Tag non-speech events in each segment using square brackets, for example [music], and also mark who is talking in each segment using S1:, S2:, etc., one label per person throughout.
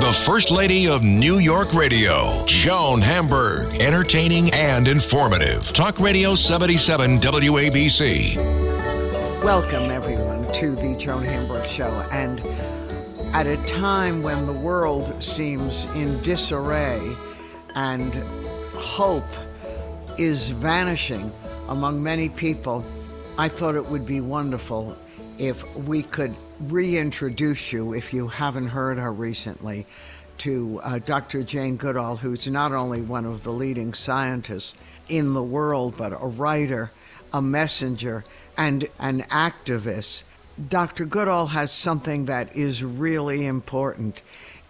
S1: The First Lady of New York Radio, Joan Hamburg. Entertaining and informative. Talk Radio 77 WABC.
S2: Welcome, everyone, to the Joan Hamburg Show. And at a time when the world seems in disarray and hope is vanishing among many people, I thought it would be wonderful if we could reintroduce you, if you haven't heard her recently, to uh, Dr. Jane Goodall, who's not only one of the leading scientists in the world, but a writer, a messenger, and an activist. Dr. Goodall has something that is really important.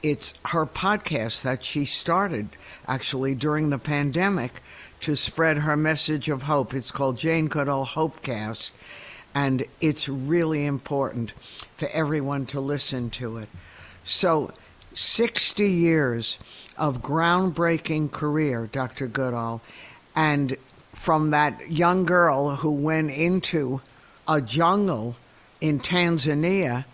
S2: It's her podcast that she started actually during the pandemic to spread her message of hope. It's called Jane Goodall Hopecast and it's really important for everyone to listen to it. So, 60 years of groundbreaking career, Dr. Goodall, and from that young girl who went into a jungle in Tanzania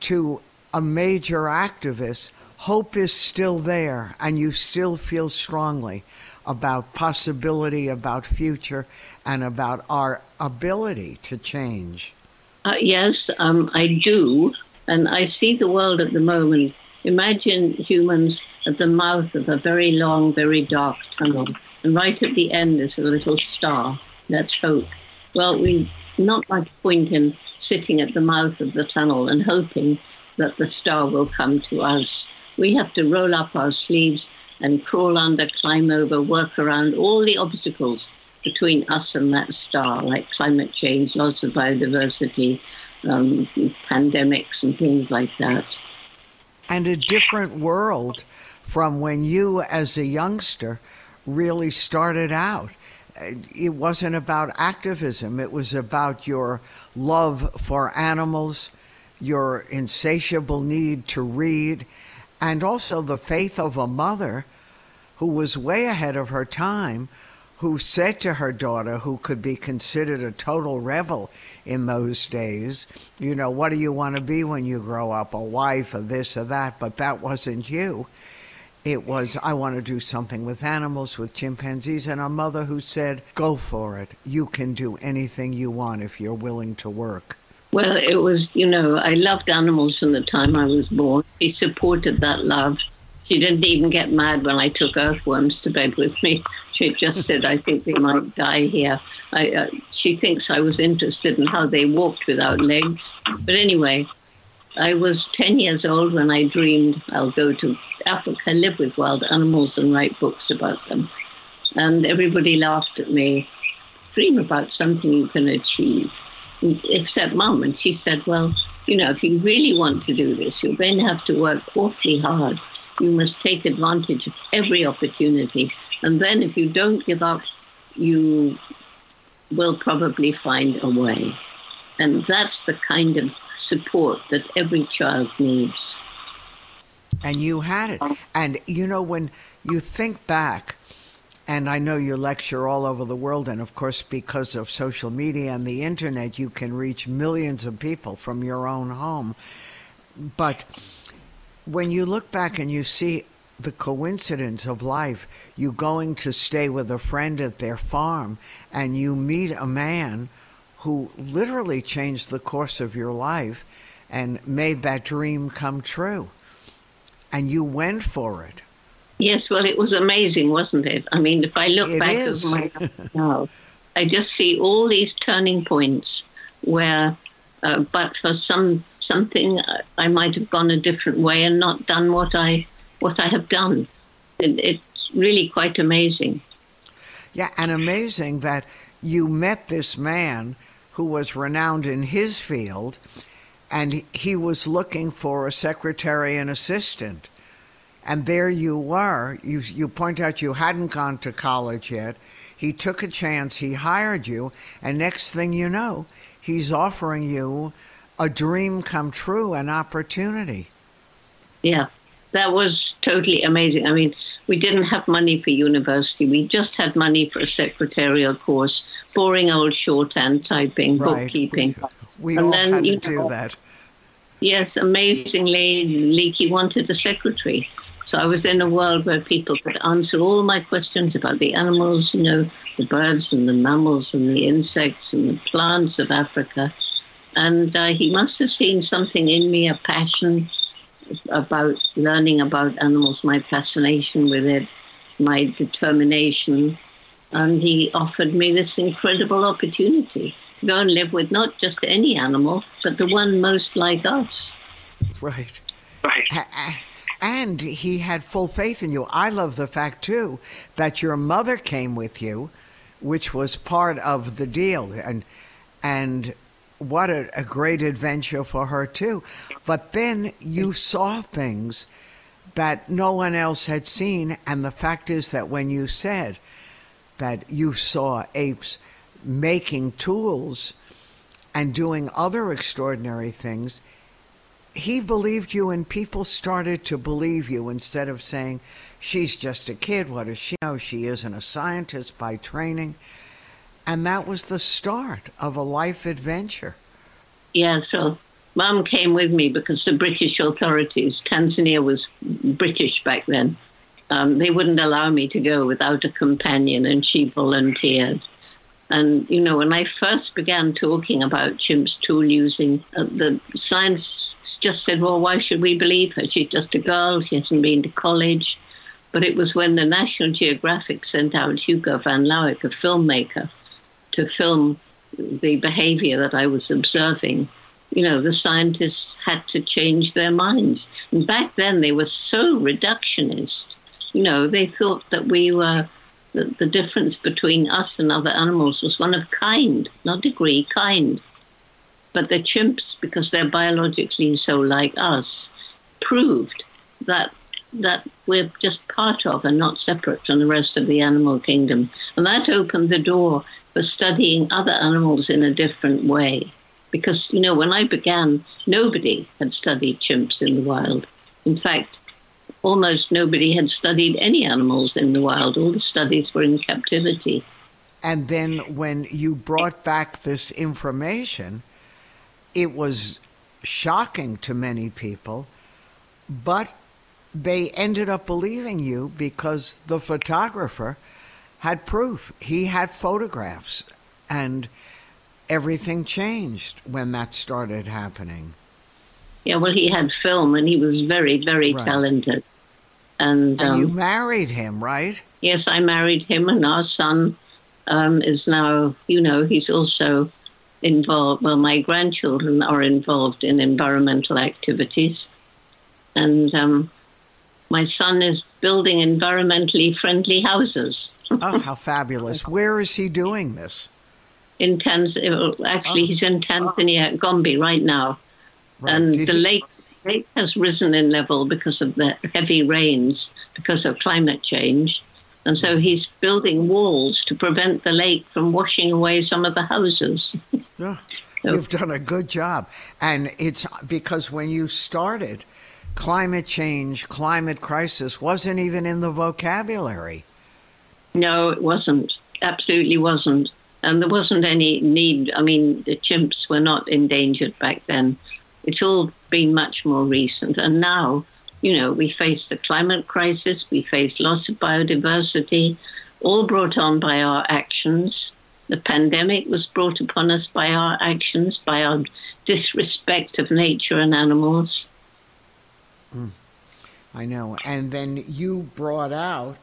S2: to a major activist, hope is still there, and you still feel strongly about possibility, about future, and about our ability to change.
S3: Uh, yes, um, I do. And I see the world at the moment. Imagine humans at the mouth of a very long, very dark tunnel. And right at the end is a little star. That's hope. Well, we not much point in sitting at the mouth of the tunnel and hoping that the star will come to us. We have to roll up our sleeves and crawl under, climb over, work around all the obstacles between us and that star, like climate change, loss of biodiversity, um, pandemics, and things like that.
S2: And a different world from when you, as a youngster, really started out. It wasn't about activism, it was about your love for animals, your insatiable need to read, and also the faith of a mother who was way ahead of her time, who said to her daughter, who could be considered a total rebel in those days, you know, what do you want to be when you grow up? A wife or this or that? But that wasn't you. It was, I want to do something with animals, with chimpanzees, and a mother who said, go for it. You can do anything you want if you're willing to work.
S3: Well, it was, you know, I loved animals from the time I was born. She supported that love. She didn't even get mad when I took earthworms to bed with me. [laughs] She just said, I think they might die here. I, uh, she thinks I was interested in how they walked without legs. But anyway, I was 10 years old when I dreamed I'll go to Africa, live with wild animals, and write books about them. And everybody laughed at me. Dream about something you can achieve except mum. And she said, well, you know, if you really want to do this, you're going to have to work awfully hard. You must take advantage of every opportunity. And then if you don't give up, you will probably find a way. And that's the kind of support that every child needs.
S2: And you had it. And you know, when you think back, and I know you lecture all over the world, and of course, because of social media and the internet, you can reach millions of people from your own home. But when you look back and you see the coincidence of life, you going to stay with a friend at their farm, and you meet a man who literally changed the course of your life and made that dream come true. And you went for it.
S3: Yes, well, it was amazing, wasn't it? I mean, if I look
S2: It
S3: back
S2: is.
S3: at my [laughs] life now, I just see all these turning points where, uh, but for some something, uh, I might have gone a different way and not done what I what I have done. It, it's really quite amazing.
S2: Yeah, and amazing that you met this man who was renowned in his field and he was looking for a secretary and assistant. And there you were. You, you point out you hadn't gone to college yet. He took a chance, he hired you, and next thing you know, he's offering you a dream come true, an opportunity.
S3: Yeah, that was totally amazing. I mean, we didn't have money for university. We just had money for a secretarial course, boring old shorthand typing,
S2: Right.
S3: bookkeeping.
S2: We
S3: And
S2: all
S3: then,
S2: had to
S3: you
S2: do that.
S3: Yes, amazingly, Leakey wanted a secretary. So I was in a world where people could answer all my questions about the animals, you know, the birds and the mammals and the insects and the plants of Africa. And uh, he must have seen something in me, a passion about learning about animals, my fascination with it, my determination. And he offered me this incredible opportunity to go and live with not just any animal, but the one most like us.
S2: Right.
S4: Right.
S2: And he had full faith in you. I love the fact, too, that your mother came with you, which was part of the deal. And, and what a, a great adventure for her, too. But then you saw things that no one else had seen. And the fact is that when you said that you saw apes making tools and doing other extraordinary things, he believed you and people started to believe you instead of saying she's just a kid. What does she know? She isn't a scientist by training. And that was the start of a life adventure.
S3: Yeah, so mum came with me because the British authorities, Tanzania was British back then, um, they wouldn't allow me to go without a companion, and she volunteered. And, you know, when I first began talking about chimps tool using, uh, the science just said, well, why should we believe her? She's just a girl, she hasn't been to college. But it was when the National Geographic sent out Hugo van Lawick, a filmmaker, to film the behavior that I was observing, you know, the scientists had to change their minds. And back then they were so reductionist. You know, they thought that we were, the, the difference between us and other animals was one of kind, not degree, kind. But the chimps, because they're biologically so like us, proved that that we're just part of and not separate from the rest of the animal kingdom. And that opened the door for studying other animals in a different way. Because, you know, when I began, nobody had studied chimps in the wild. In fact, almost nobody had studied any animals in the wild. All the studies were in captivity.
S2: and then when you brought back this information it was shocking to many people but they ended up believing you because the photographer had proof he had photographs and everything changed when that started happening
S3: Yeah, well, he had film and he was very, very
S2: Right.
S3: talented. And,
S2: and
S3: um,
S2: you married him right
S3: Yes, I married him, and our son um, is now, you know, he's also involved. Well, my grandchildren are involved in environmental activities. And um, my son is building environmentally friendly houses [laughs]
S2: oh how fabulous where is he doing this
S3: in Tanzania. Actually, he's in Tanzania, at Gombe, right now.
S2: Right.
S3: And
S2: Did
S3: the
S2: he-
S3: lake, lake has risen in level because of the heavy rains, because of climate change. And so he's building walls to prevent the lake from washing away some of the houses. [laughs]
S2: Yeah, [laughs] you've done a good job. And it's because when you started, climate change, climate crisis wasn't even in the vocabulary.
S3: No, it wasn't. Absolutely wasn't. And there wasn't any need. I mean, the chimps were not endangered back then. It's all been much more recent. And now, you know, we face the climate crisis, we face loss of biodiversity, all brought on by our actions. The pandemic was brought upon us by our actions, by our disrespect of nature and animals. Mm.
S2: I know. And then you brought out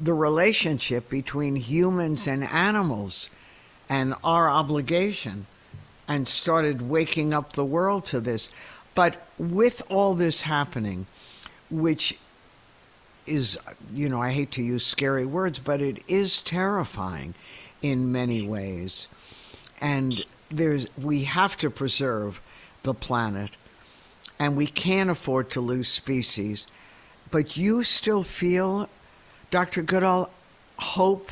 S2: the relationship between humans and animals and our obligation and started waking up the world to this. But with all this happening, which is, you know, I hate to use scary words, but it is terrifying in many ways. And there's, we have to preserve the planet, and we can't afford to lose species. But you still feel, Dr. Goodall, hope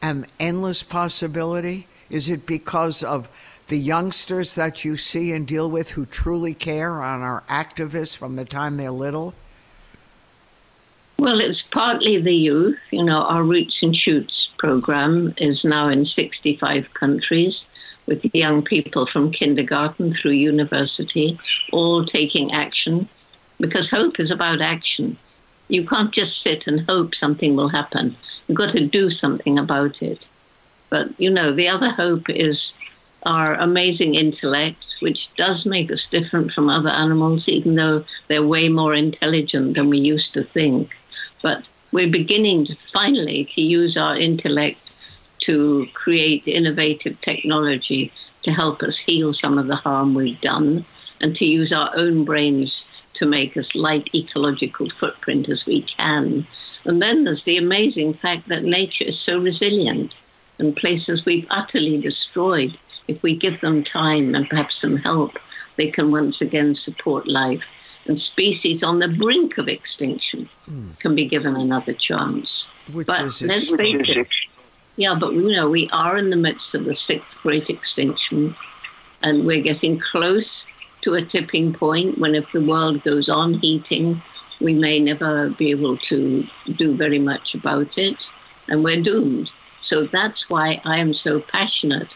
S2: and endless possibility? Is it because of the youngsters that you see and deal with who truly care and are activists from the time they're little?
S3: Well, it's partly the youth. You know, our Roots and Shoots program is now in 65 countries with young people from kindergarten through university, all taking action because hope is about action. You can't just sit and hope something will happen. You've got to do something about it. But, you know, the other hope is our amazing intellect, which does make us different from other animals, even though they're way more intelligent than we used to think. But we're beginning to finally to use our intellect to create innovative technology to help us heal some of the harm we've done and to use our own brains to make as light ecological footprint as we can. And then there's the amazing fact that nature is so resilient and places we've utterly destroyed, if we give them time and perhaps some help, they can once again support life. And species on the brink of extinction mm. can be given another chance.
S2: Which
S3: but
S2: is
S3: let's face it. Yeah, but you know, we are in the midst of the sixth great extinction, and we're getting close to a tipping point when if the world goes on heating, we may never be able to do very much about it, and we're doomed. So that's why I am so passionate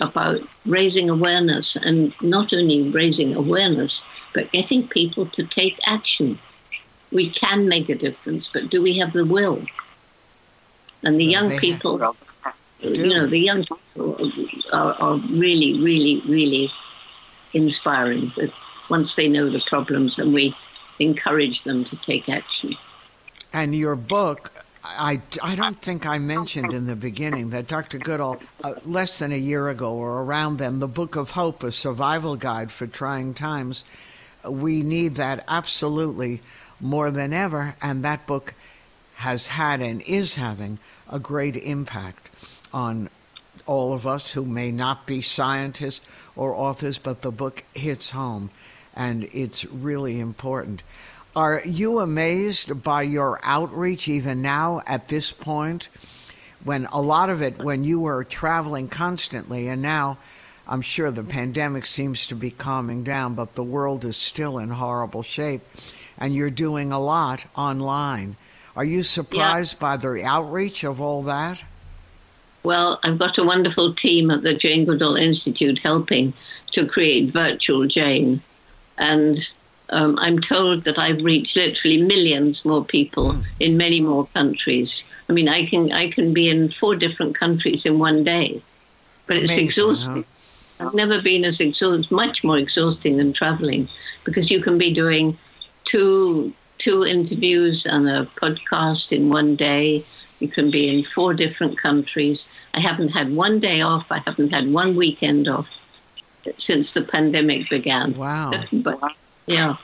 S3: about raising awareness, and not only raising awareness, but getting people to take action. We can make a difference, but do we have the will? And the young people, you know, the young people are, are really, really, really inspiring. Once they know the problems, and we encourage them to take action.
S2: And your book, I, I don't think I mentioned in the beginning that Dr. Goodall, uh, less than a year ago or around then, the Book of Hope, a survival guide for trying times. We need that absolutely more than ever, and that book has had and is having a great impact on all of us who may not be scientists or authors, but the book hits home and it's really important. Are you amazed by your outreach even now at this point? When a lot of it, when you were traveling constantly, and now I'm sure the pandemic seems to be calming down, but the world is still in horrible shape, and you're doing a lot online. Are you surprised yeah. by the outreach of all that?
S3: Well, I've got a wonderful team at the Jane Goodall Institute helping to create Virtual Jane. And um, I'm told that I've reached literally millions more people mm. in many more countries. I mean, I can I can be in four different countries in one day, but it's Amazing, exhausting. Huh? I've never been as exhausting, much more exhausting than traveling, because you can be doing two two interviews and a podcast in one day. You can be in four different countries. I haven't had one day off. I haven't had one weekend off since the pandemic began.
S2: Wow.
S3: but, yeah.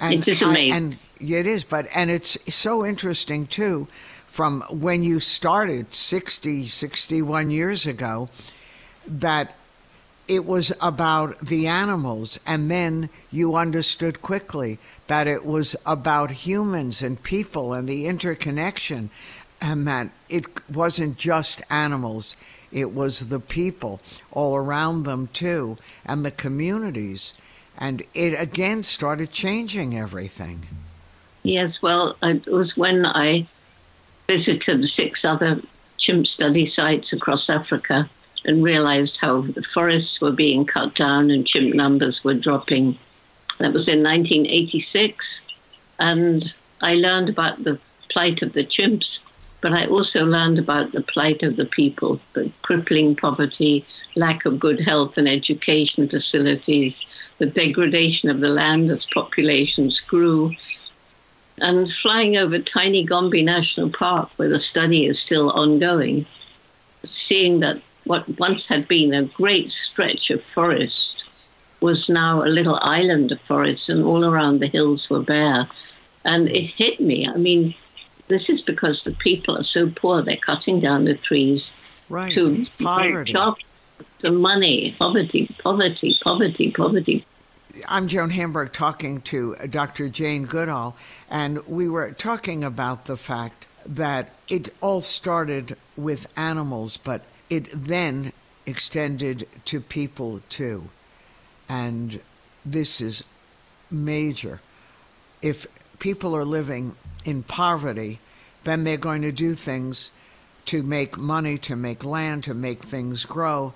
S2: And
S3: it's just amazing.
S2: I, and it is, but and it's so interesting too from when you started 60, 61 years ago that it was about the animals, and then you understood quickly that it was about humans and people and the interconnection, and that it wasn't just animals, it was the people all around them too, and the communities. And it again started changing everything.
S3: Yes, well, it was when I visited six other chimp study sites across Africa and realized how the forests were being cut down and chimp numbers were dropping. That was in 1986. And I learned about the plight of the chimps but I also learned about the plight of the people, the crippling poverty, lack of good health and education facilities, the degradation of the land as populations grew. And flying over tiny Gombe National Park, where the study is still ongoing, seeing that what once had been a great stretch of forest was now a little island of forest, and all around the hills were bare. And it hit me. I mean, this is because the people are so poor; they're cutting down the trees
S2: right. to
S3: poverty. Jobs, to money, poverty, poverty, poverty, poverty,
S2: I'm Joan Hamburg talking to Dr. Jane Goodall, and we were talking about the fact that it all started with animals, but it then extended to people too. And this is major. If people are living in poverty, then they're going to do things to make money, to make land, to make things grow.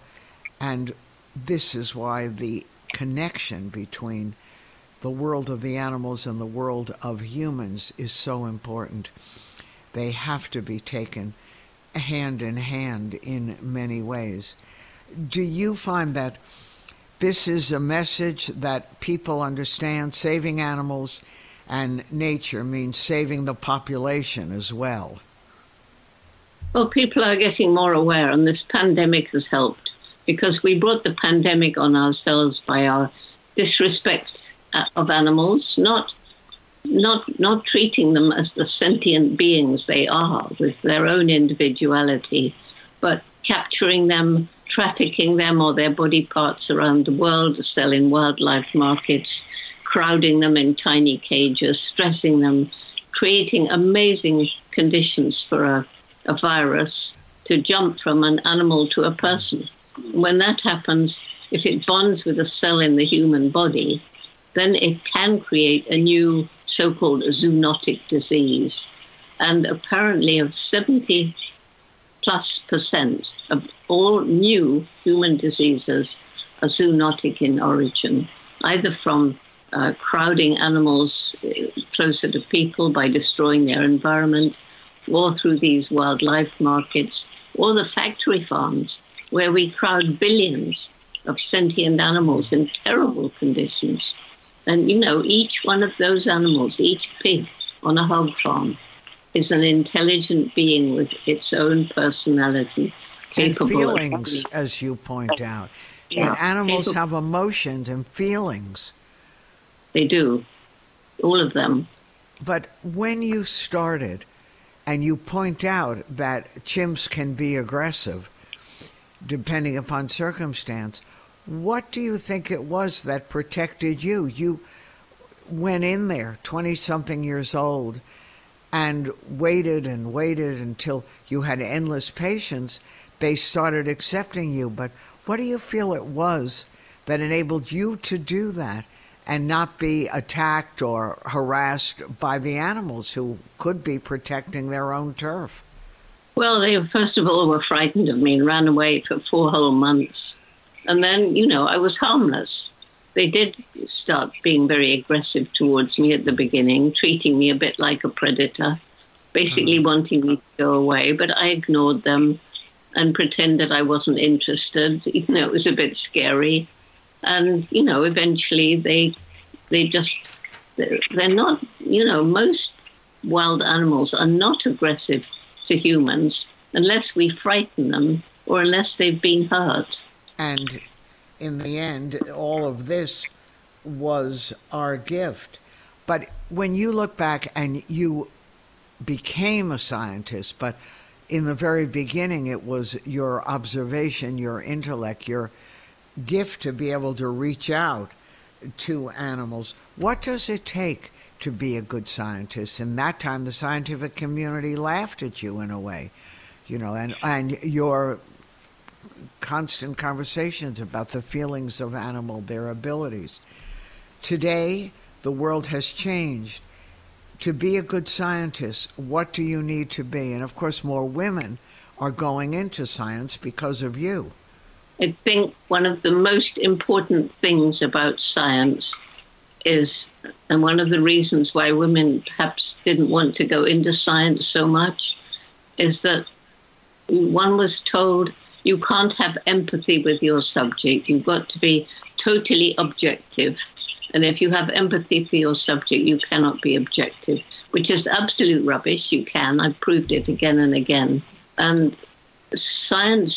S2: And this is why the connection between the world of the animals and the world of humans is so important. They have to be taken hand in hand in many ways. Do you find that this is a message that people understand? Saving animals and nature means saving the population as well.
S3: Well, people are getting more aware, and this pandemic has helped because we brought the pandemic on ourselves by our disrespect uh, of animals, not not not treating them as the sentient beings they are with their own individuality, but capturing them, trafficking them or their body parts around the world to sell in wildlife markets, crowding them in tiny cages, stressing them, creating amazing conditions for a, a virus to jump from an animal to a person. When that happens, if it bonds with a cell in the human body, then it can create a new so called zoonotic disease. And apparently, of 70 plus percent of all new human diseases are zoonotic in origin, either from uh, crowding animals uh, closer to people by destroying their environment, or through these wildlife markets, or the factory farms where we crowd billions of sentient animals in terrible conditions. And you know, each one of those animals, each pig on a hog farm, is an intelligent being with its own personality.
S2: And feelings, as you point out. Yeah, and animals capable. have emotions and feelings.
S3: They do, all of them.
S2: But when you started, and you point out that chimps can be aggressive, depending upon circumstance, what do you think it was that protected you? You went in there, 20 something years old, and waited and waited until you had endless patience. They started accepting you. But what do you feel it was that enabled you to do that and not be attacked or harassed by the animals who could be protecting their own turf?
S3: Well, they first of all were frightened of me and ran away for four whole months. And then, you know, I was harmless. They did start being very aggressive towards me at the beginning, treating me a bit like a predator, basically mm. wanting me to go away. But I ignored them and pretended I wasn't interested, [laughs] even though it was a bit scary. And, you know, eventually they, they just, they're not, you know, most wild animals are not aggressive to humans unless we frighten them or unless they've been hurt.
S2: And in the end, all of this was our gift. But when you look back and you became a scientist, but in the very beginning, it was your observation, your intellect, your gift to be able to reach out to animals. What does it take to be a good scientist? And that time, the scientific community laughed at you in a way, you know, and, and your constant conversations about the feelings of animal, their abilities. Today, the world has changed. To be a good scientist, what do you need to be? And of course, more women are going into science because of you.
S3: I think one of the most important things about science is, and one of the reasons why women perhaps didn't want to go into science so much, is that one was told you can't have empathy with your subject. You've got to be totally objective. And if you have empathy for your subject, you cannot be objective, which is absolute rubbish. You can. I've proved it again and again. And science,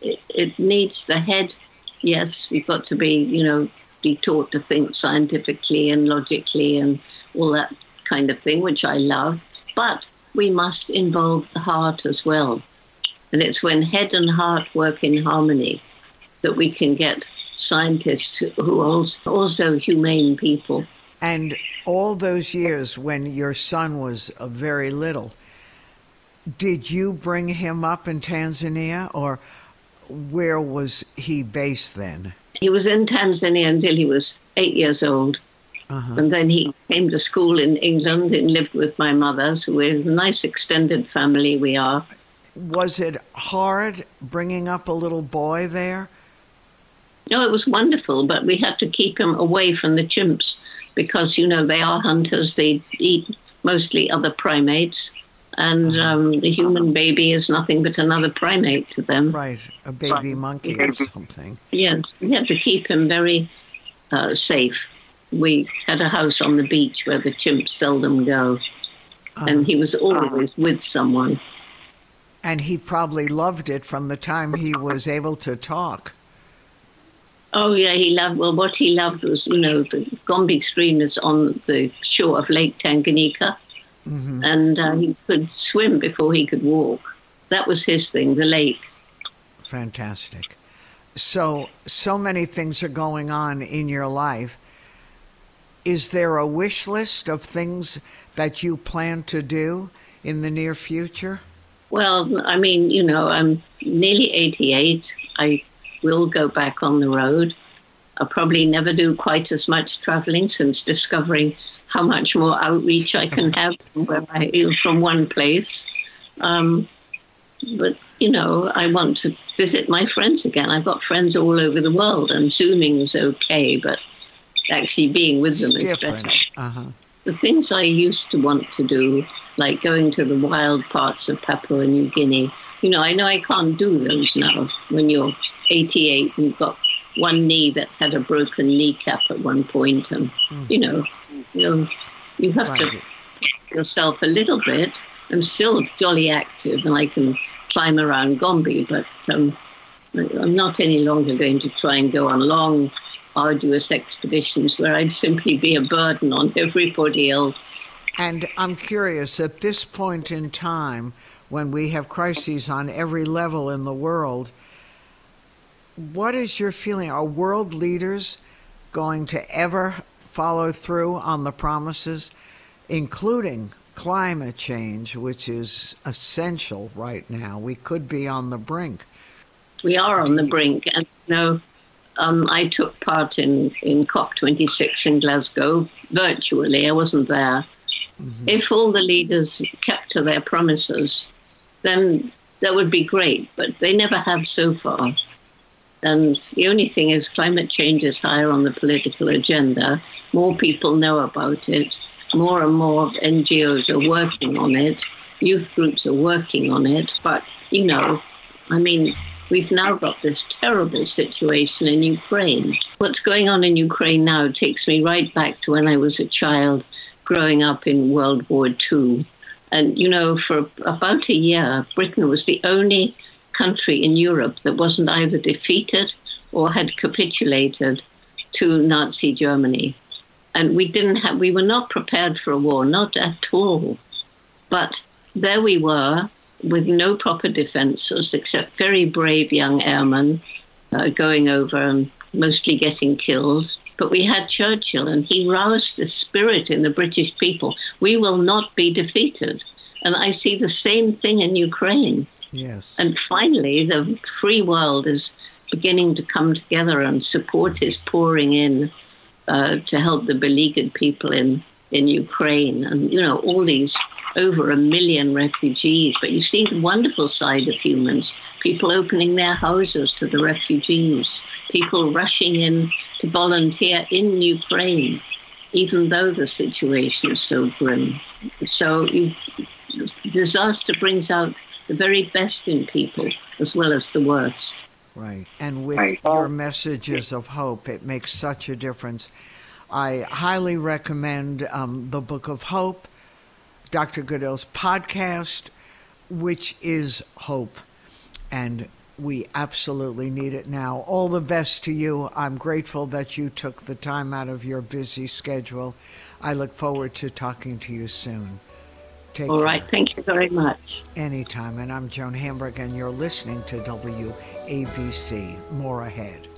S3: it, it needs the head. Yes, you've got to be, you know, be taught to think scientifically and logically and all that kind of thing, which I love. But we must involve the heart as well. And it's when head and heart work in harmony that we can get scientists who are also humane people.
S2: And all those years when your son was uh, very little, did you bring him up in Tanzania or where was he based then?
S3: He was in Tanzania until he was eight years old. Uh-huh. And then he came to school in England and lived with my mother. So we're a nice extended family we are.
S2: Was it hard bringing up a little boy there?
S3: No, it was wonderful, but we had to keep him away from the chimps because, you know, they are hunters. They eat mostly other primates. And uh-huh. um, the human baby is nothing but another primate to them.
S2: Right, a baby monkey or something.
S3: Yes, we had to keep him very uh, safe. We had a house on the beach where the chimps seldom go. Uh-huh. And he was always with someone.
S2: And he probably loved it from the time he was able to talk.
S3: Oh yeah, he loved. Well, what he loved was, you know, the Gombe stream is on the shore of Lake Tanganyika, mm-hmm. and uh, he could swim before he could walk. That was his thing, the lake.
S2: Fantastic. So, so many things are going on in your life. Is there a wish list of things that you plan to do in the near future?
S3: Well, I mean, you know, I'm nearly 88. I will go back on the road. I'll probably never do quite as much traveling since discovering how much more outreach I can [laughs] have from, where I, from one place. Um, but, you know, I want to visit my friends again. I've got friends all over the world, and Zooming is okay, but actually being with them
S2: it's
S3: is
S2: different.
S3: better.
S2: Uh-huh.
S3: The things I used to want to do, like going to the wild parts of Papua New Guinea, you know, I know I can't do those now when you're 88 and you've got one knee that had a broken kneecap at one point, and mm. you know, you know, you have right. to yourself a little bit. I'm still jolly active, and I can climb around Gombe, but um, I'm not any longer going to try and go on long, arduous expeditions where I'd simply be a burden on everybody else.
S2: And I'm curious, at this point in time, when we have crises on every level in the world, what is your feeling? Are world leaders going to ever follow through on the promises, including climate change, which is essential right now? We could be on the brink.
S3: We are on the brink. And you know, um, I took part in, in COP26 in Glasgow virtually. I wasn't there. Mm-hmm. If all the leaders kept to their promises, then that would be great, but they never have so far. And the only thing is, climate change is higher on the political agenda. More people know about it. More and more NGOs are working on it. Youth groups are working on it. But, you know, I mean, we've now got this terrible situation in Ukraine. What's going on in Ukraine now takes me right back to when I was a child growing up in World War II. And, you know, for about a year, Britain was the only country in Europe that wasn't either defeated or had capitulated to Nazi Germany. And we didn't have, we were not prepared for a war, not at all. But there we were with no proper defenses except very brave young airmen uh, going over and mostly getting killed. But we had Churchill, and he roused the spirit in the British people. We will not be defeated. And I see the same thing in Ukraine.
S2: Yes.
S3: And finally, the free world is beginning to come together and support is pouring in uh, to help the beleaguered people in, in Ukraine. And, you know, all these over a million refugees. But you see the wonderful side of humans people opening their houses to the refugees, people rushing in to volunteer in Ukraine, even though the situation is so grim. So you, disaster brings out the very best in people as well as the worst.
S2: Right. And with right. your messages of hope, it makes such a difference. I highly recommend um, the Book of Hope, Dr. Goodall's podcast, which is Hope. And we absolutely need it now. All the best to you. I'm grateful that you took the time out of your busy schedule. I look forward to talking to you soon.
S3: Take All care. right. Thank you very much.
S2: Anytime. And I'm Joan Hamburg, and you're listening to WABC. More ahead.